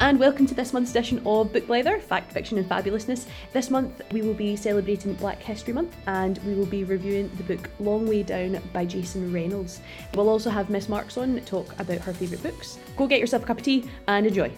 and welcome to this month's edition of Book Blether Fact, Fiction, and Fabulousness. This month we will be celebrating Black History Month and we will be reviewing the book Long Way Down by Jason Reynolds. We'll also have Miss Marks on talk about her favourite books. Go get yourself a cup of tea and enjoy.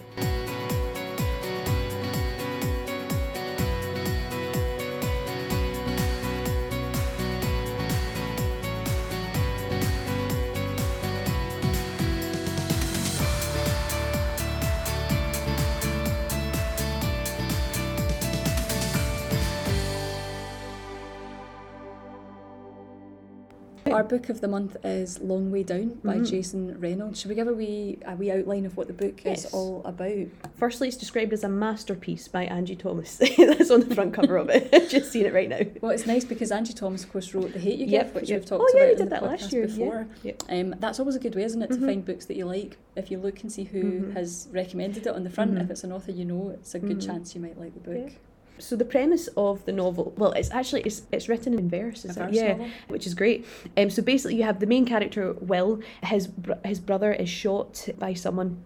Book of the month is Long Way Down by Mhm. Jason Reynolds. Should we give a wee a wee outline of what the book Yes. is all about? Firstly, it's described as a masterpiece by Angie Thomas. That's on the front cover of it. Just seen it right now. Well, it's nice because Angie Thomas, of course, wrote The Hate You Yep, Give, which yep. we've talked Oh, yeah, about we in did the that last year, yeah. before. Yep. Um, that's always a good way, isn't it, to Mhm. find books that you like? If you look and see who Mhm. has recommended it on the front, if it's an author you know, it's a good Mhm. chance you might like the book. Yeah. So the premise of the novel, well, it's actually it's, it's written in verse, is verse Yeah, novel. which is great. Um, so basically, you have the main character Will. His his brother is shot by someone.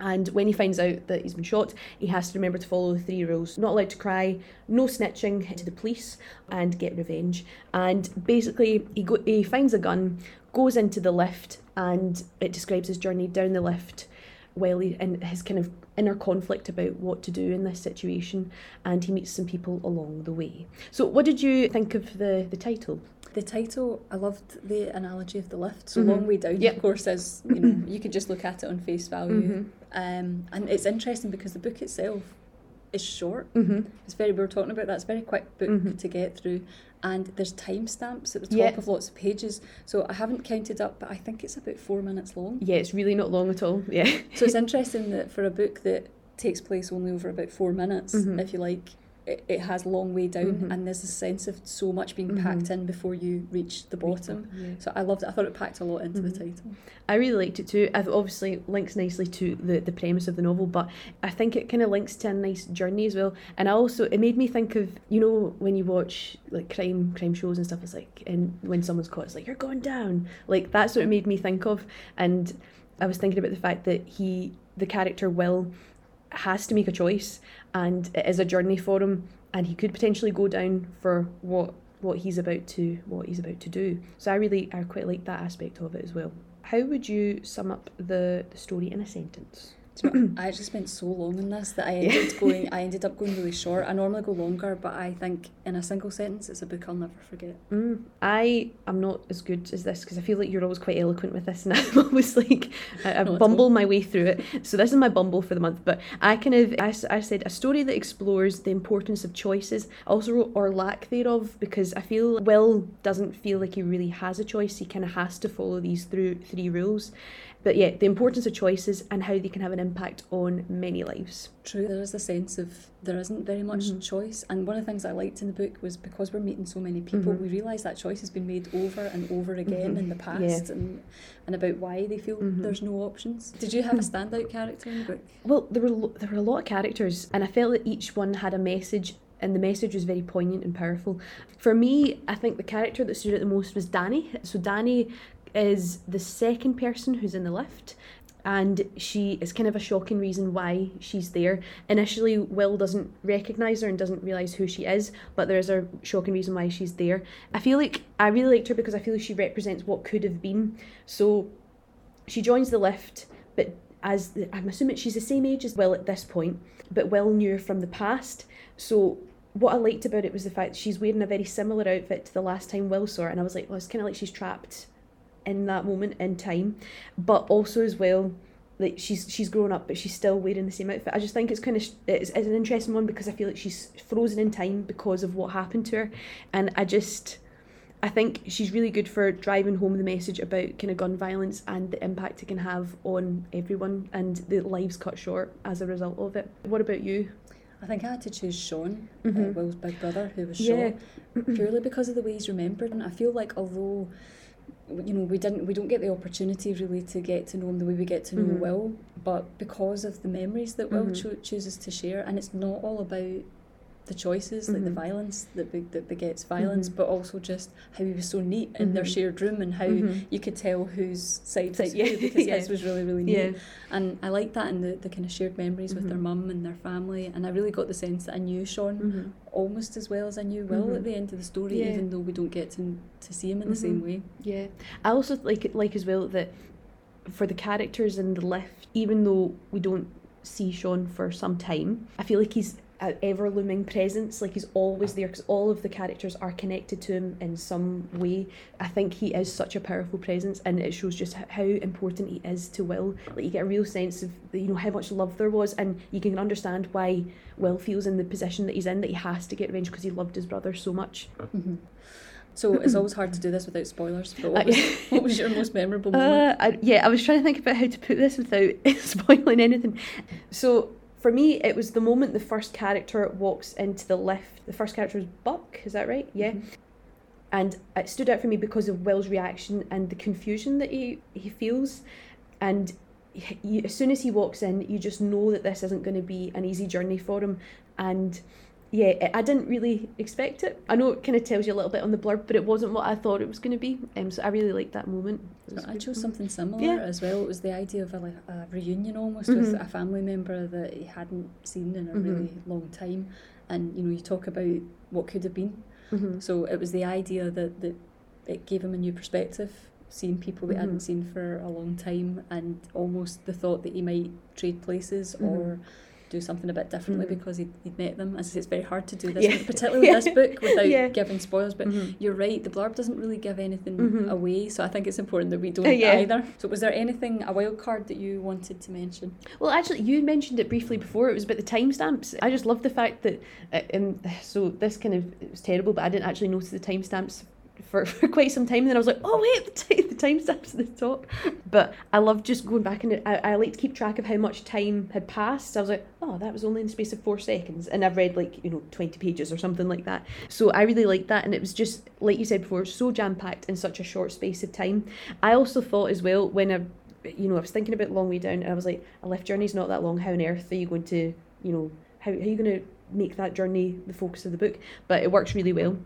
And when he finds out that he's been shot, he has to remember to follow the three rules not allowed to cry, no snitching head to the police, and get revenge. And basically, he, go- he finds a gun, goes into the lift, and it describes his journey down the lift he, and his kind of inner conflict about what to do in this situation. And he meets some people along the way. So, what did you think of the, the title? The title, I loved the analogy of the lift. So Mhm. Long Way Down, Yep. of course, is you know you could just look at it on face value, Mhm. um, and it's interesting because the book itself is short. Mm-hmm. It's very, we were talking about that, it's a very quick book Mhm. to get through. And there's timestamps at the top Yeah. of lots of pages. So I haven't counted up, but I think it's about four minutes long. Yeah, it's really not long at all. Yeah. So it's interesting that for a book that takes place only over about four minutes, Mhm. if you like, it, it has long way down Mhm. and there's a sense of so much being Mhm. packed in before you reach the bottom. Yeah. So I loved it. I thought it packed a lot into the Mhm. title. I really liked it too. It obviously links nicely to the, the premise of the novel, but I think it kind of links to a nice journey as well. And I also it made me think of you know when you watch like crime crime shows and stuff. It's like and when someone's caught, it's like you're going down. Like that's what it made me think of. And I was thinking about the fact that he the character Will has to make a choice, and it is a journey for him, and he could potentially go down for what what he's about to what he's about to do. So I really I quite like that aspect of it as well. How would you sum up the, the story in a sentence? Do you know, I actually spent so long in this that I ended going. I ended up going really short. I normally go longer, but I think in a single sentence, it's a book I'll never forget. Mm, I am not as good as this because I feel like you're always quite eloquent with this, and I'm always like I, I at bumble my way through it. So this is my bumble for the month. But I kind of I, I said a story that explores the importance of choices, I also wrote or lack thereof, because I feel Will doesn't feel like he really has a choice. He kind of has to follow these through three rules. But yeah, the importance of choices and how they can have an impact on many lives. True, there is a sense of there isn't very much Mhm. choice. And one of the things I liked in the book was because we're meeting so many people, Mhm. we realise that choice has been made over and over again Mhm. in the past and, and about why they feel Mhm. there's no options. Did you have a standout character in the book? Well, there were there were a lot of characters, and I felt that each one had a message, and the message was very poignant and powerful. For me, I think the character that stood out the most was Dani. So Dani is the second person who's in the lift. And she is kind of a shocking reason why she's there. Initially, Will doesn't recognise her and doesn't realise who she is, but there is a shocking reason why she's there. I feel like I really liked her because I feel like she represents what could have been. So she joins the lift, but as the, I'm assuming she's the same age as Will at this point, but Will knew her from the past. So what I liked about it was the fact she's wearing a very similar outfit to the last time Will saw her, and I was like, well, it's kind of like she's trapped in that moment in time, but also as well. Like she's she's grown up, but she's still wearing the same outfit. I just think it's kind of it's, it's an interesting one because I feel like she's frozen in time because of what happened to her, and I just I think she's really good for driving home the message about kind of gun violence and the impact it can have on everyone and the lives cut short as a result of it. What about you? I think I had to choose Shawn, Mhm. uh, Will's big brother, who was Yeah. shot purely because of the way he's remembered. And I feel like although you know we didn't we don't get the opportunity really to get to know him the way we get to know Mhm. Will, but because of the memories that Will Mhm. cho- chooses to share, and it's not all about the choices, like the Mhm. violence that, be, that begets violence, Mhm. but also just how he was so neat in their Mhm. shared room and how Mhm. you could tell whose side was Side, yeah, who because yeah. his was really really neat. Yeah. And I like that and the, the kind of shared memories with their mum and their family. And I really got the sense that I knew Shawn almost as well as I knew Will at the end of the story, Yeah. even though we don't get to, to see him in the same way. Yeah, I also like like as well that for the characters in the lift, even though we don't see Shawn for some time, I feel like he's ever looming presence. Like he's always there because all of the characters are connected to him in some way. I think he is such a powerful presence, and it shows just how important he is to Will. Like you get a real sense of you know how much love there was, and you can understand why Will feels in the position that he's in that he has to get revenge because he loved his brother so much. So it's always hard to do this without spoilers. But what Uh, was, what was your most memorable moment? Uh, I, yeah, I was trying to think about how to put this without spoiling anything. So for me, it was the moment the first character walks into the lift. The first character was Buck, is that right? Yeah. Mhm. And it stood out for me because of Will's reaction and the confusion that he, he feels. And he, as soon as he walks in, you just know that this isn't going to be an easy journey for him. And yeah, I- didn't really expect it. I know it kind of tells you a little bit on the blurb, but it wasn't what I thought it was going to be. Um, so I really liked that moment. It was a I chose something similar Yeah. as well. It was the idea of a, like, a reunion almost with Mhm. a family member that he hadn't seen in a Mhm. really long time. And you know, you talk about what could have been. Mhm. So it was the idea that, that it gave him a new perspective, seeing people we Mhm. hadn't seen for a long time, and almost the thought that he might trade places or do something a bit differently Mhm. because he'd, he'd met them. As I say, it's very hard to do this, Yeah. particularly with this book, without Yeah. giving spoilers. But Mhm. you're right, the blurb doesn't really give anything Mhm. away, so I think it's important that we don't Uh, yeah. either. So, was there anything, a wild card that you wanted to mention? Well, actually, you mentioned it briefly before. It was about the timestamps. I just love the fact that, uh, um, so this kind of it was terrible, but I didn't actually notice the timestamps for, for quite some time. And then I was like, oh wait, the, ti- the timestamps at the top. But I love just going back and I, I like to keep track of how much time had passed. I was like, oh, that was only in the space of four seconds, and I've read like you know twenty pages or something like that. So I really liked that, and it was just like you said before, so jam packed in such a short space of time. I also thought as well when I you know, I was thinking about Long Way Down and I was like, a lift journey's not that long. How on earth are you going to, you know, how, how are you going to make that journey the focus of the book? But it works really well.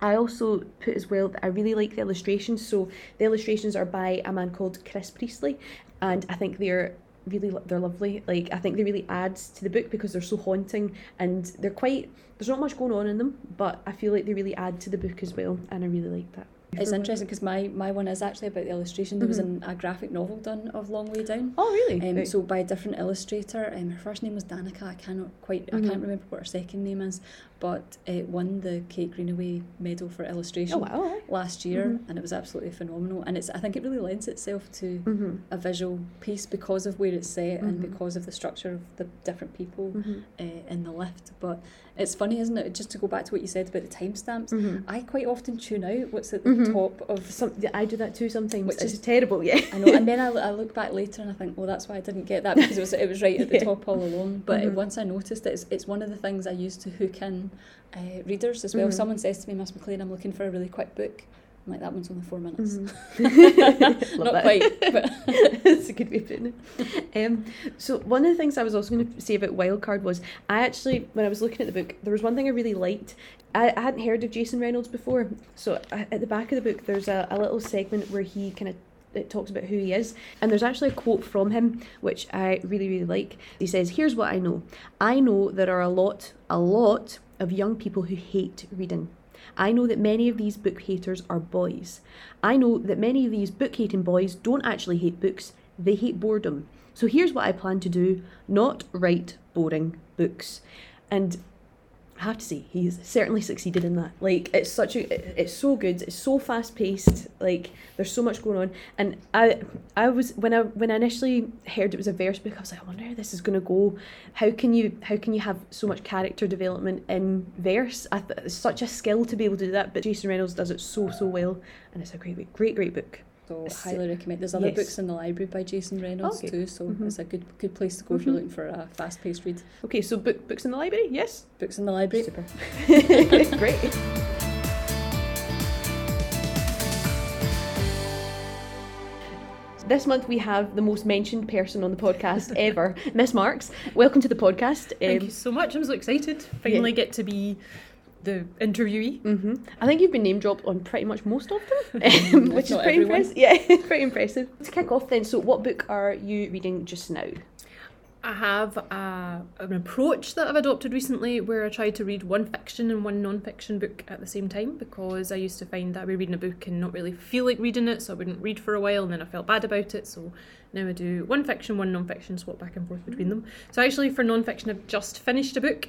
I also put as well that I really like the illustrations. So the illustrations are by a man called Chris Priestley, and I think they're really they're lovely. Like I think they really adds to the book because they're so haunting and they're quite. There's not much going on in them, but I feel like they really add to the book as well, and I really like that. It's interesting because my, my one is actually about the illustration. There was an, a graphic novel done of Long Way Down. Oh really? Um, Right. so by a different illustrator. Um, her first name was Danica. I cannot quite. I Mhm. can't remember what her second name is, but it won the Kate Greenaway Medal for illustration oh wow. last year, and it was absolutely phenomenal. And it's I think it really lends itself to Mm-hmm. a visual piece because of where it's set and because of the structure of the different people Mm-hmm. uh, in the lift. But it's funny, isn't it? Just to go back to what you said about the timestamps. Mm-hmm. I quite often tune out what's at the Mhm. top of Some, yeah, I do that too sometimes. Which is- terrible, yeah. I know, and then I, I look back later and I think, well, that's why I didn't get that because it was it was right at the Yeah. top all along. But Mhm. once I noticed it, it's, it's one of the things I use to hook in uh, readers as well. Mhm. someone says to me, Miss McLean, I'm looking for a really quick book. Like, that one's only four minutes. Mhm. Not that. quite, but That's a good way of putting it. Um, so one of the things I was also going to say about Wildcard was I actually, when I was looking at the book, there was one thing I really liked. I, I hadn't heard of Jason Reynolds before, so I, at the back of the book, there's a, a little segment where he kind of it talks about who he is, and there's actually a quote from him which I really really like. He says, "Here's what I know. I know there are a lot, a lot of young people who hate reading." I know that many of these book haters are boys. I know that many of these book hating boys don't actually hate books, they hate boredom. So here's what I plan to do not write boring books. And I have to say, he's certainly succeeded in that. Like, it's such a, it- it's so good. It's so fast paced. Like, there's so much going on. And I, I was when I when I initially heard it was a verse book, I was like, I wonder how this is to go. How can you how can you have so much character development in verse? I th- it's such a skill to be able to do that. But Jason Reynolds does it so so well, and it's a great great great book. So Yes. highly recommend. There's other Yes. books in the library by Jason Reynolds Okay. too, so Mhm. it's a good good place to go if you're Mhm. looking for a fast paced read. Okay, so book books in the library, yes, Books in the library. super, great. This month we have the most mentioned person on the podcast ever, Miss Marks. Welcome to the podcast. Thank you so much. I'm so excited. Finally get to be the interviewee. hmm I think you've been name dropped on pretty much most of them, um, which is pretty impressive. Yeah, pretty impressive. To kick off then, so what book are you reading just now? I have uh, an approach that I've adopted recently where I try to read one fiction and one non fiction book at the same time because I used to find that I'd be reading a book and not really feel like reading it, so I wouldn't read for a while and then I felt bad about it. So now I do one fiction, one non fiction, swap back and forth between them. So actually, for non fiction, I've just finished a book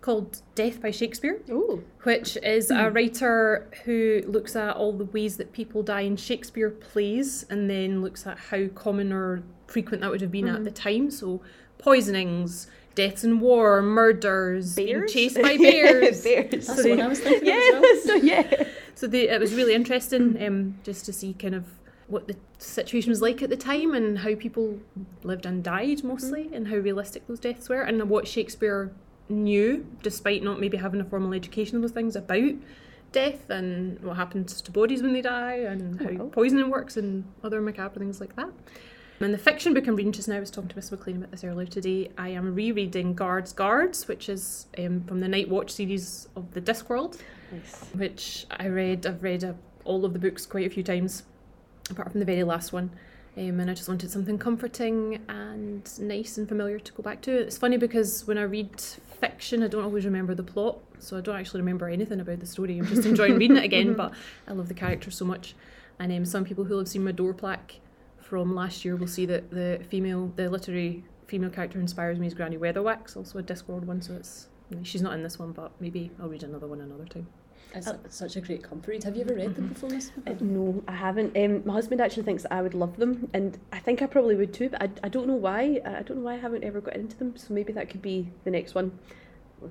called Death by Shakespeare. Oh, which is a hmm. writer who looks at all the ways that people die in Shakespeare plays and then looks at how common or frequent that would have been at mm-hmm. the time. So, poisonings, deaths in war, murders, being chased by bears. bears. That's So the they- I was thinking Yeah, of as well. so yeah. So they, it was really interesting um, just to see kind of what the situation was like at the time and how people lived and died mostly mm-hmm. and how realistic those deaths were and what Shakespeare knew, despite not maybe having a formal education those things about death and what happens to bodies when they die and how Oh. poisoning works and other macabre things like that. And the fiction book I'm reading just now, I was talking to Miss McLean about this earlier today. I am rereading Guards Guards, which is um, from the Night Watch series of the Discworld Nice. which I read. I've read uh, all of the books quite a few times, apart from the very last one. Um, and I just wanted something comforting and nice and familiar to go back to. It's funny because when I read fiction, I don't always remember the plot, so I don't actually remember anything about the story. I'm just enjoying reading it again, but I love the character so much. And um, some people who have seen my door plaque from last year will see that the female, the literary female character inspires me is Granny Weatherwax, also a Discworld one. So it's she's not in this one, but maybe I'll read another one another time. It's a- such a great comfort read. Have you ever read them before, Miss? Uh, no, I haven't. Um, my husband actually thinks that I would love them, and I think I probably would too. But I, I don't know why. I don't know why I haven't ever got into them. So maybe that could be the next one.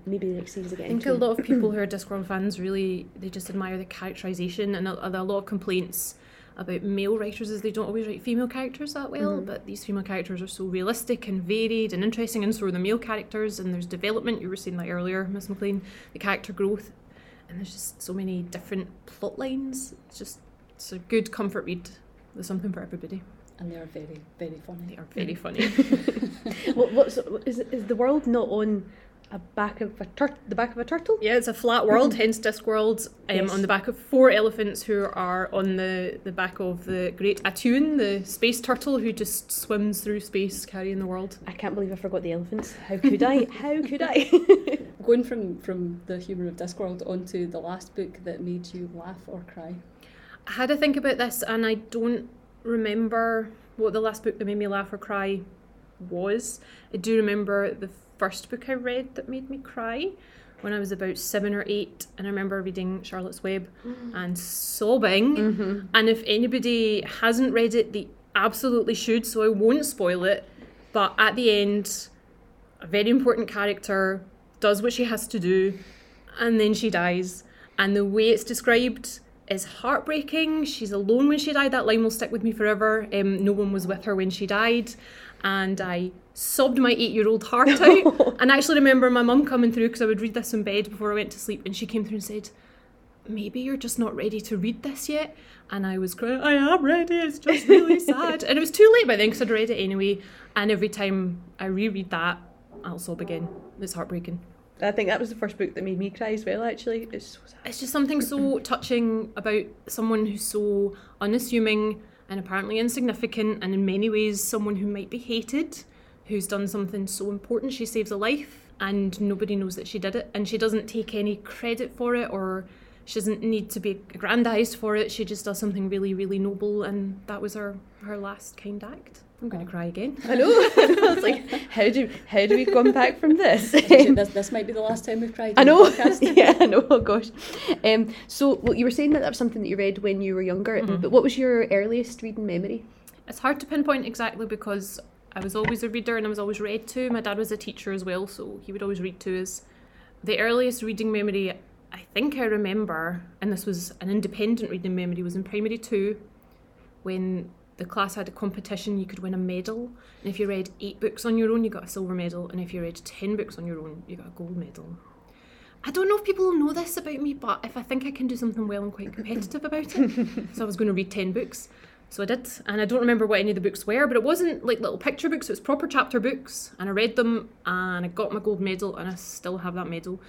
Maybe the next series I get I think a lot of people who are Discworld fans really they just admire the characterization and a, a lot of complaints about male writers is they don't always write female characters that well Mhm. but these female characters are so realistic and varied and interesting and so are the male characters and there's development you were saying that earlier Miss McLean the character growth and there's just so many different plot lines. It's just it's a good comfort read. There's something for everybody. And they are very, very funny. they are very funny. What, what's is is the world not on a back of a tur- the back of a turtle? Yeah, it's a flat world, hence Discworld. Um, Yes. On the back of four elephants who are on the, the back of the great A'Tuin, the space turtle who just swims through space carrying the world. I can't believe I forgot the elephants. How could I? How could I? Going from, from the humour of Discworld onto the last book that made you laugh or cry. I had to think about this and I don't remember what the last book that made me laugh or cry was. I do remember the first book I read that made me cry when I was about seven or eight, and I remember reading Charlotte's Web and sobbing. mm-hmm. And if anybody hasn't read it, they absolutely should, so I won't spoil it. But at the end, a very important character does what she has to do, and then she dies. And the way it's described is heartbreaking. She's alone when she died. That line will stick with me forever. Um, no one was with her when she died. And I sobbed my eight year old heart out. and I actually remember my mum coming through because I would read this in bed before I went to sleep, and she came through and said, maybe you're just not ready to read this yet. And I was crying, I am ready, it's just really sad. and it was too late by then because I'd read it anyway. And every time I reread that, I'll sob again. It's heartbreaking. I think that was the first book that made me cry as well. Actually, it's so sad. It's just something so touching about someone who's so unassuming and apparently insignificant, and in many ways, someone who might be hated, who's done something so important. She saves a life, and nobody knows that she did it, and she doesn't take any credit for it or she doesn't need to be aggrandized for it. She just does something really, really noble, and that was her her last kind act. I'm going to cry again. I know. I was like, how do how do we come back from this? this, this might be the last time we've cried. I know. yeah, I know. Oh gosh. Um. So, well, you were saying that that was something that you read when you were younger. Mhm. But what was your earliest reading memory? It's hard to pinpoint exactly because I was always a reader and I was always read to. My dad was a teacher as well, so he would always read to us. The earliest reading memory I think I remember, and this was an independent reading memory, was in primary two when the class had a competition, you could win a medal. And if you read eight books on your own, you got a silver medal. And if you read 10 books on your own, you got a gold medal. I don't know if people know this about me, but if I think I can do something well, I'm quite competitive about it. so I was going to read 10 books. So I did, and I don't remember what any of the books were, but it wasn't like little picture books, it was proper chapter books. And I read them and I got my gold medal, and I still have that medal.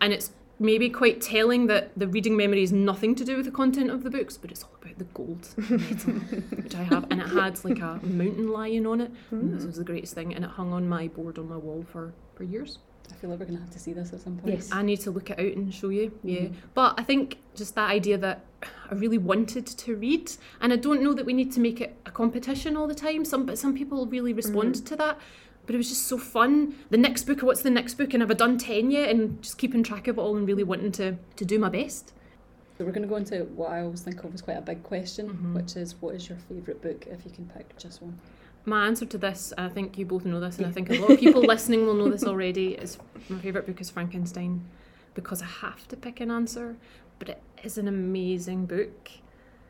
And it's maybe quite telling that the reading memory is nothing to do with the content of the books, but it's all about the gold medal, which I have. And it had like a mountain lion on it. And this was the greatest thing, and it hung on my board on my wall for, for years. I feel like we're gonna have to see this at some point. Yes. I need to look it out and show you. Yeah. Mm-hmm. But I think just that idea that I really wanted to read, and I don't know that we need to make it a competition all the time. Some but some people really respond mm-hmm. to that. But it was just so fun. The next book, what's the next book? And have I done ten yet? And just keeping track of it all and really wanting to to do my best. So we're gonna go into what I always think of as quite a big question, Mhm. which is what is your favourite book if you can pick just one? My answer to this, I think you both know this, and I think a lot of people listening will know this already, is my favourite book is Frankenstein because I have to pick an answer, but it is an amazing book.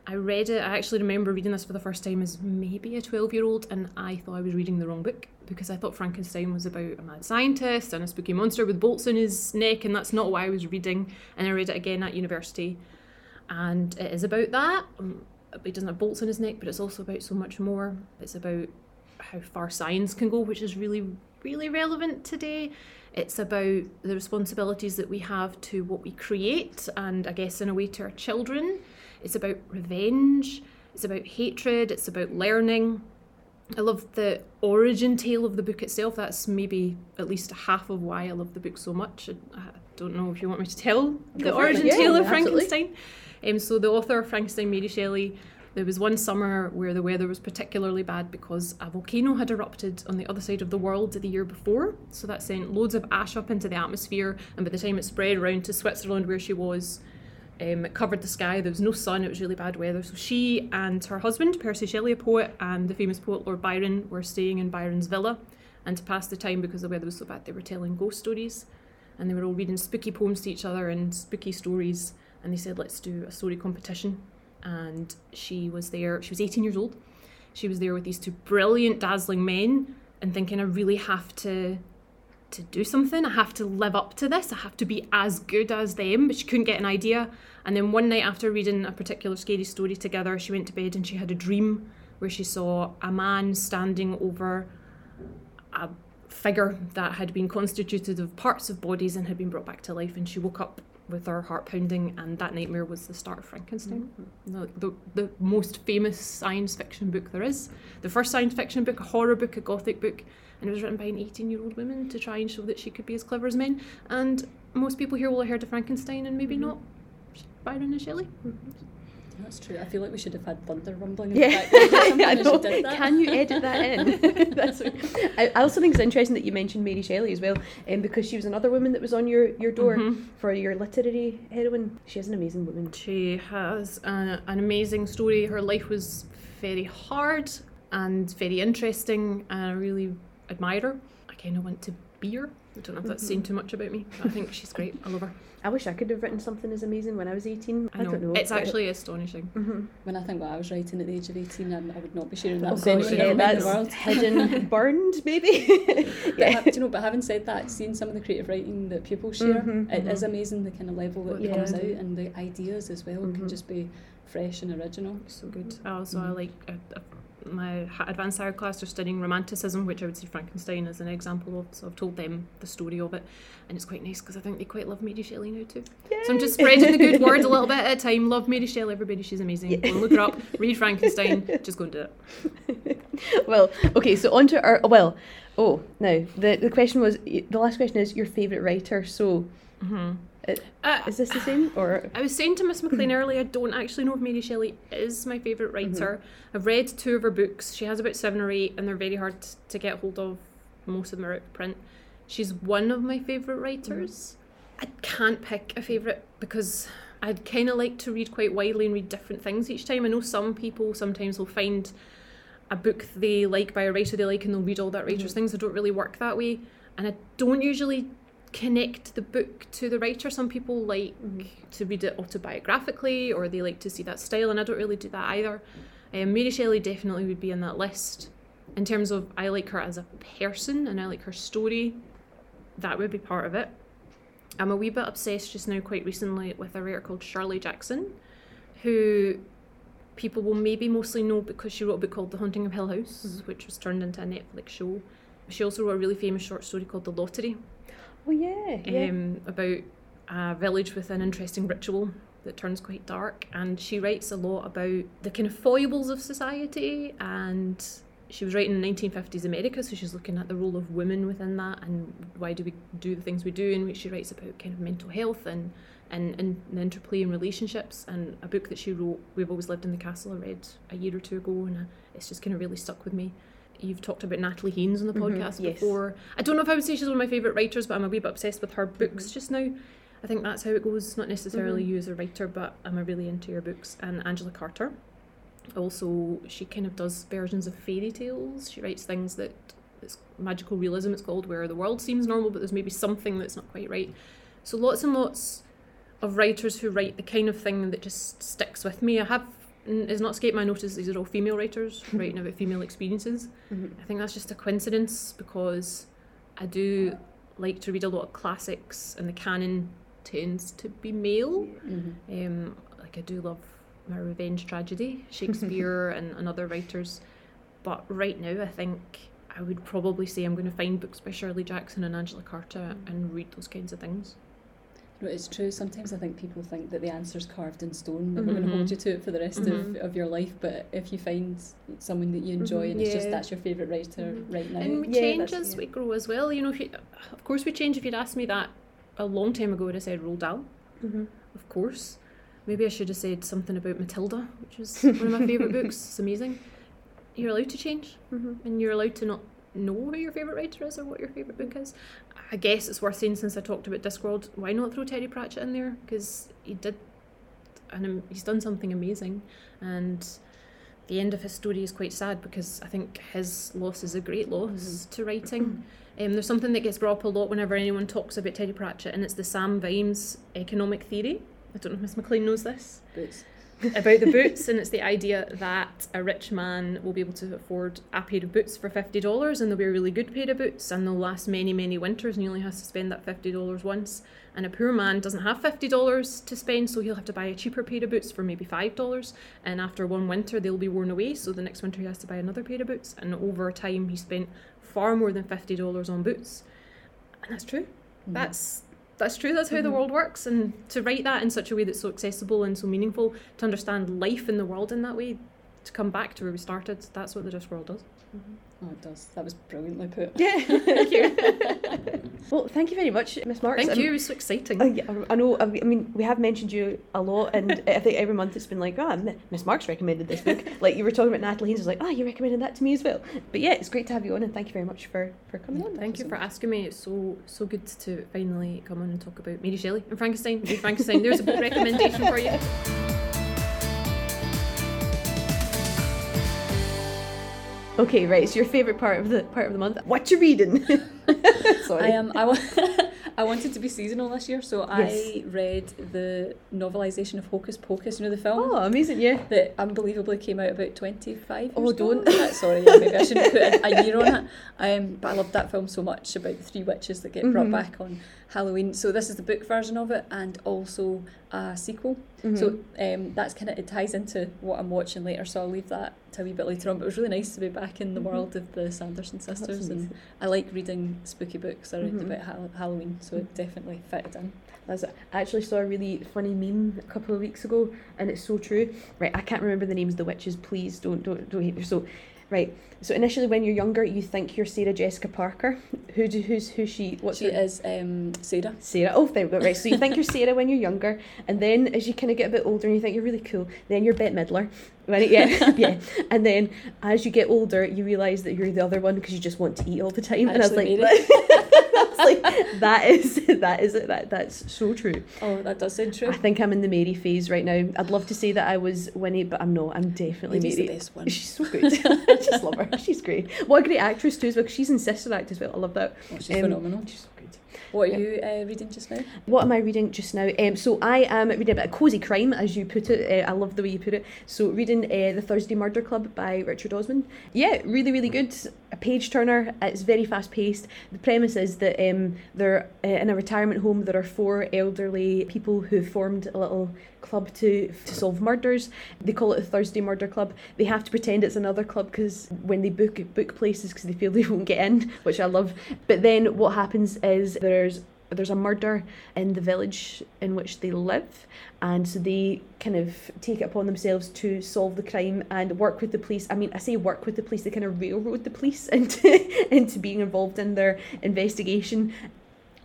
I read it, I actually remember reading this for the first time as maybe a 12 year old, and I thought I was reading the wrong book because I thought Frankenstein was about a mad scientist and a spooky monster with bolts in his neck, and that's not what I was reading. And I read it again at university, and it is about that. Um, he doesn't have bolts in his neck, but it's also about so much more. It's about how far science can go, which is really, really relevant today. It's about the responsibilities that we have to what we create, and I guess in a way to our children. It's about revenge. It's about hatred. It's about learning. I love the origin tale of the book itself. That's maybe at least half of why I love the book so much. I don't know if you want me to tell the origin Yeah, tale of absolutely. Frankenstein. Um, so the author of Frankenstein, Mary Shelley, there was one summer where the weather was particularly bad because a volcano had erupted on the other side of the world the year before. So that sent loads of ash up into the atmosphere, and by the time it spread around to Switzerland where she was, um, it covered the sky. There was no sun. It was really bad weather. So she and her husband, Percy Shelley, a poet, and the famous poet Lord Byron, were staying in Byron's villa. And to pass the time, because the weather was so bad, they were telling ghost stories, and they were all reading spooky poems to each other and spooky stories. And they said, "Let's do a story competition." And she was there. She was 18 years old. She was there with these two brilliant, dazzling men, and thinking, "I really have to." To do something. I have to live up to this. I have to be as good as them. But she couldn't get an idea. And then one night after reading a particular scary story together, she went to bed and she had a dream where she saw a man standing over a figure that had been constituted of parts of bodies and had been brought back to life. And she woke up with her heart pounding, and that nightmare was the start of Frankenstein. Mm-hmm. The, the, the most famous science fiction book there is. The first science fiction book, a horror book, a gothic book, and it was written by an 18 year old woman to try and show that she could be as clever as men. And most people here will have heard of Frankenstein and maybe not Byron and Shelley. That's true. I feel like we should have had thunder rumbling in Yeah, the background or something I know. Can you edit that in? That's, I, I also think it's interesting that you mentioned Mary Shelley as well, um, because she was another woman that was on your, your door Mhm. for your literary heroine. She is an amazing woman. She has a, an amazing story. Her life was very hard and very interesting, and I really admire her. I kind of want to be her. I don't know if that's saying too much about me, but I think she's great. I love her. I wish I could have written something as amazing when I was 18. I, I know. don't know. It's but- actually astonishing. Mhm. When I think what I was writing at the age of 18, I, I would not be sharing that Oh with gosh, anyone yeah, in the that's world. hidden, burned, maybe. But, yeah. ha- do you know, but having said that, seeing some of the creative writing that people share, Mhm, it is mhm. amazing the kind of level that Yeah. comes out and the ideas as well can just be fresh and original. So good. Also, I Mhm. like uh, uh, my advanced higher class are studying romanticism, which I would see Frankenstein as an example of. So I've told them the story of it, and it's quite nice because I think they quite love Mary Shelley now too. So I'm just spreading the good word a little bit at a time. Love Mary Shelley, everybody. She's amazing. Yeah. Go and look her up. Read Frankenstein. Just go and do it. well, okay, so on to our. Well, oh, now, the, the question was the last question is your favourite writer. So Mm-hmm. Uh, Uh, is this the same? Or. I was saying to Miss McLean earlier, I don't actually know if Mary Shelley is my favourite writer. I've read two of her books. She has about seven or eight, and they're very hard to get hold of. Most of them are out of print. She's one of my favourite writers. I can't pick a favourite because I'd kind of like to read quite widely and read different things each time. I know some people sometimes will find a book they like by a writer they like and they'll read all that writer's things. I don't really work that way. And I don't usually connect the book to the writer. Some people like to read it autobiographically or they like to see that style, and I don't really do that either. Um, Mary Shelley definitely would be in that list. In terms of, I like her as a person and I like her story, that would be part of it. I'm a wee bit obsessed just now, quite recently, with a writer called Shirley Jackson, who people will maybe mostly know because she wrote a book called The Haunting of Hill House, which was turned into a Netflix show. She also wrote a really famous short story called The Lottery, Oh yeah, yeah. um, about a village with an interesting ritual that turns quite dark. And she writes a lot about the kind of foibles of society. And she was writing in 1950s America, so she's looking at the role of women within that and why do we do the things we do. And she writes about kind of mental health and and, and interplay in relationships. And a book that she wrote, We've Always Lived in the Castle, I read a year or two ago, and uh, it's just kind of really stuck with me. You've talked about Natalie Haynes on the Mhm, podcast yes. before. I don't know if I would say she's one of my favourite writers, but I'm a wee bit obsessed with her books just now. I think that's how it goes. Not necessarily Mhm. you as a writer, but I'm a really into your books. And Angela Carter. Also, she kind of does versions of fairy tales. She writes things that it's magical realism. It's called where the world seems normal, but there's maybe something that's not quite right. So lots and lots of writers who write the kind of thing that just sticks with me. I have it's not escaped my notice these are all female writers writing about female experiences. Mhm. I think that's just a coincidence because I do like to read a lot of classics and the canon tends to be male. Mhm. Um, like I do love my revenge tragedy, Shakespeare and, and other writers. But right now I think I would probably say I'm going to find books by Shirley Jackson and Angela Carter and read those kinds of things. No, it's true. Sometimes I think people think that the answer's carved in stone, that we're going to hold you to it for the rest Mhm. of, of your life. But if you find someone that you enjoy Mhm. and it's just that's your favourite writer Mhm. right now, And we Yeah, change as yeah. we grow as well. You know, if you, of course we change. If you'd asked me that a long time ago, I'd have said Roald Dahl. Mhm. Of course. Maybe I should have said something about Matilda, which is one of my favourite books. It's amazing. You're allowed to change, and you're allowed to not know who your favourite writer is or what your favourite book is. I guess it's worth saying since I talked about Discworld, why not throw Terry Pratchett in there? Because he did, and he's done something amazing, and the end of his story is quite sad because I think his loss is a great loss to writing. Um, there's something that gets brought up a lot whenever anyone talks about Terry Pratchett, and it's the Sam Vimes economic theory. I don't know if Miss McLean knows this boots. About the boots, and it's the idea that a rich man will be able to afford a pair of boots for fifty dollars, and they'll be a really good pair of boots, and they'll last many, many winters, and he only has to spend that fifty dollars once. And a poor man doesn't have fifty dollars to spend, so he'll have to buy a cheaper pair of boots for maybe five dollars. And after one winter, they'll be worn away, so the next winter he has to buy another pair of boots. And over time, he spent far more than fifty dollars on boots, and that's true Mm. that's that's true that's how the Mhm. world works and to write that in such a way that's so accessible and so meaningful to understand life in the world in that way to come back to where we started that's what the Discworld does Oh, it does. That was brilliantly put. Yeah. thank you well, thank you very much, Miss Marks. thank you it was so exciting Uh, yeah, I know. I mean, we have mentioned you a lot, and I think every month it's been like, ah, oh, Miss Marks recommended this book. like you were talking about Natalie Haynes, it's like, ah, oh, you recommended that to me as well. But yeah, it's great to have you on, and thank you very much for for coming on. Thank you for asking me. It's so so good to finally come on and talk about Mary Shelley and Frankenstein. Frankenstein. There's a book recommendation for you. Okay, right. It's your favorite part of the part of the month. What you reading? Sorry. I am. I, wa- I wanted to be seasonal this year, so Yes. I read the novelisation of Hocus Pocus. You know the film. Oh, amazing! Yeah. that unbelievably came out about 25 Oh, don't. Sorry, yeah, maybe I shouldn't put a, a year on it. Um, but I loved that film so much about the three witches that get brought Mhm. back on Halloween. So this is the book version of it and also a sequel. Mhm. So um, that's kind of, it ties into what I'm watching later, so I'll leave that to a wee bit later on. But it was really nice to be back in the Mhm. world of the Sanderson sisters and. I like reading spooky books around Mhm. about Hall- Halloween, so it definitely fitted in. That's it. I actually saw a really funny meme a couple of weeks ago, and it's so true. Right, I can't remember the names of the witches. Please don't don't don't hate me. So, right. So initially, when you're younger, you think you're Sarah Jessica Parker. Who do who's who she? What's she her? is um, Sarah. Sarah. Oh, there we go. Right. So you think you're Sarah when you're younger, and then as you kind of get a bit older, and you think you're really cool, then you're Bette Midler. It, yeah, yeah. And then as you get older, you realise that you're the other one because you just want to eat all the time. and I was like, that's like that is that is it. That that's so true. Oh, that does sound true. I think I'm in the Mary phase right now. I'd love to say that I was Winnie, but I'm not. I'm definitely Mary's the Mary. best one. She's so good. I just love her. She's great. What a great actress too as well. 'cause she's in Sister Act as well. I love that. Oh, she's Um, phenomenal. She's so. What are you uh, reading just now? What am I reading just now? Um, so I am reading a bit of cozy crime, as you put it. Uh, I love the way you put it. So reading uh, the Thursday Murder Club by Richard Osman. Yeah, really, really good. A page turner. It's very fast paced. The premise is that um, they're uh, in a retirement home. There are four elderly people who formed a little club to, to solve murders. They call it the Thursday Murder Club. They have to pretend it's another club because when they book book places because they feel they won't get in, which I love. But then what happens is there's there's a murder in the village in which they live and so they kind of take it upon themselves to solve the crime and work with the police i mean i say work with the police they kind of railroad the police into into being involved in their investigation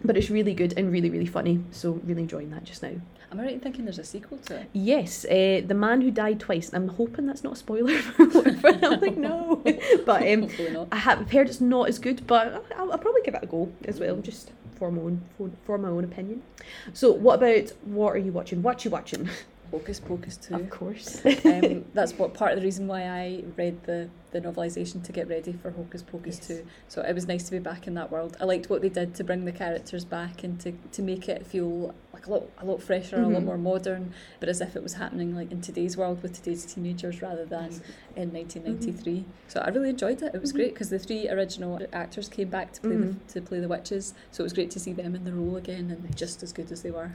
but it's really good and really really funny so really enjoying that just now Am I right in thinking there's a sequel to it? Yes, uh, the man who died twice. I'm hoping that's not a spoiler for I'm like no, but um, I have heard it's not as good, but I'll, I'll probably give it a go as well, just for my own for, for my own opinion. So, what about what are you watching? What you watching? Hocus Pocus 2. Of course. um, that's what part of the reason why I read the, the novelisation to get ready for Hocus Pocus Yes. 2. So it was nice to be back in that world. I liked what they did to bring the characters back and to, to make it feel like a lot a lot fresher, a lot Mhm. more modern, but as if it was happening like in today's world with today's teenagers rather than in 1993. So I really enjoyed it. It was Mhm. great because the three original actors came back to play the to play the witches. So it was great to see them in the role again and just as good as they were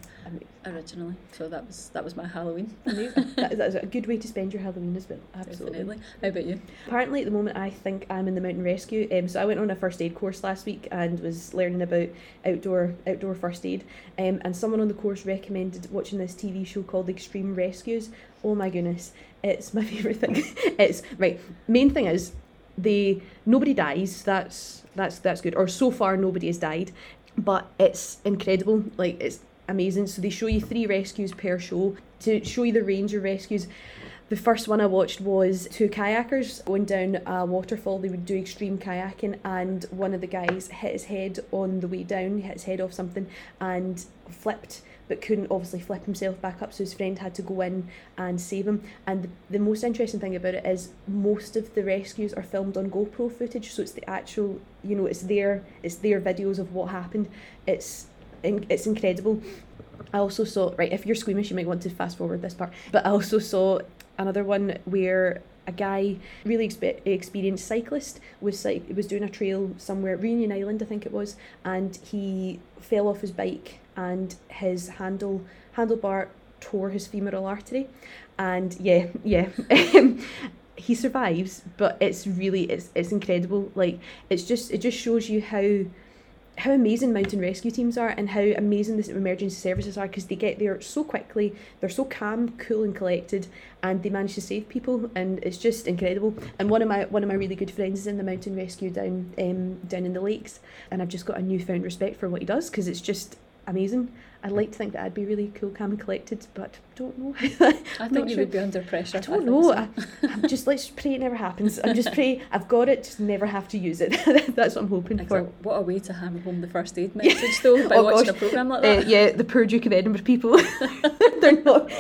originally. So that was that was my Halloween. amazing. that, is, that is a good way to spend your Halloween as well. Absolutely. Definitely. How about you? Apparently, at the moment, I think I'm in the mountain rescue. Um, so I went on a first aid course last week and was learning about outdoor outdoor first aid. Um, and someone on the course recommended watching this TV show called Extreme Rescues. Oh my goodness, it's my favorite thing. it's right. Main thing is they nobody dies. That's that's that's good. Or so far, nobody has died. But it's incredible. Like it's amazing. So they show you three rescues per show to show you the range of rescues. The first one I watched was two kayakers going down a waterfall. They would do extreme kayaking, and one of the guys hit his head on the way down, hit his head off something, and flipped, but couldn't obviously flip himself back up. So his friend had to go in and save him. And the, the most interesting thing about it is most of the rescues are filmed on GoPro footage, so it's the actual, you know, it's their it's their videos of what happened. It's it's incredible. I also saw right if you're squeamish you might want to fast forward this part but I also saw another one where a guy really expe- experienced cyclist was cy- was doing a trail somewhere Reunion Island I think it was and he fell off his bike and his handle handlebar tore his femoral artery. And yeah yeah he survives but it's really it's it's incredible. Like it's just it just shows you how how amazing mountain rescue teams are and how amazing the emergency services are because they get there so quickly they're so calm cool and collected and they manage to save people and it's just incredible. And one of my one of my really good friends is in the mountain rescue down um, down in the lakes and I've just got a newfound respect for what he does because it's just amazing I'd like to think that I'd be really cool calm and collected but don't know I think not you sure. would be under pressure. I don't think know. so. I, I'm just let's pray it never happens. I'm just pray I've got it, just never have to use it. That's what I'm hoping for. What a way to hammer home the first aid message, though, by Oh, watching gosh. a programme like Uh, that. yeah, the poor Duke of Edinburgh people. They're not.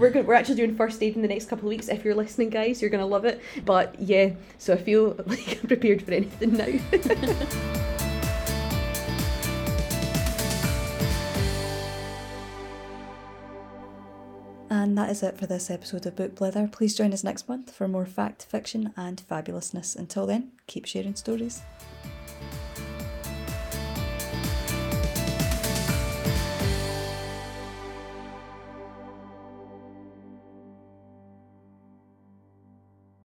we're we're actually doing first aid in the next couple of weeks. If you're listening, guys, you're gonna love it. But yeah, so I feel like I'm prepared for anything now. And that is it for this episode of Book Blether. Please join us next month for more fact, fiction, and fabulousness. Until then, keep sharing stories.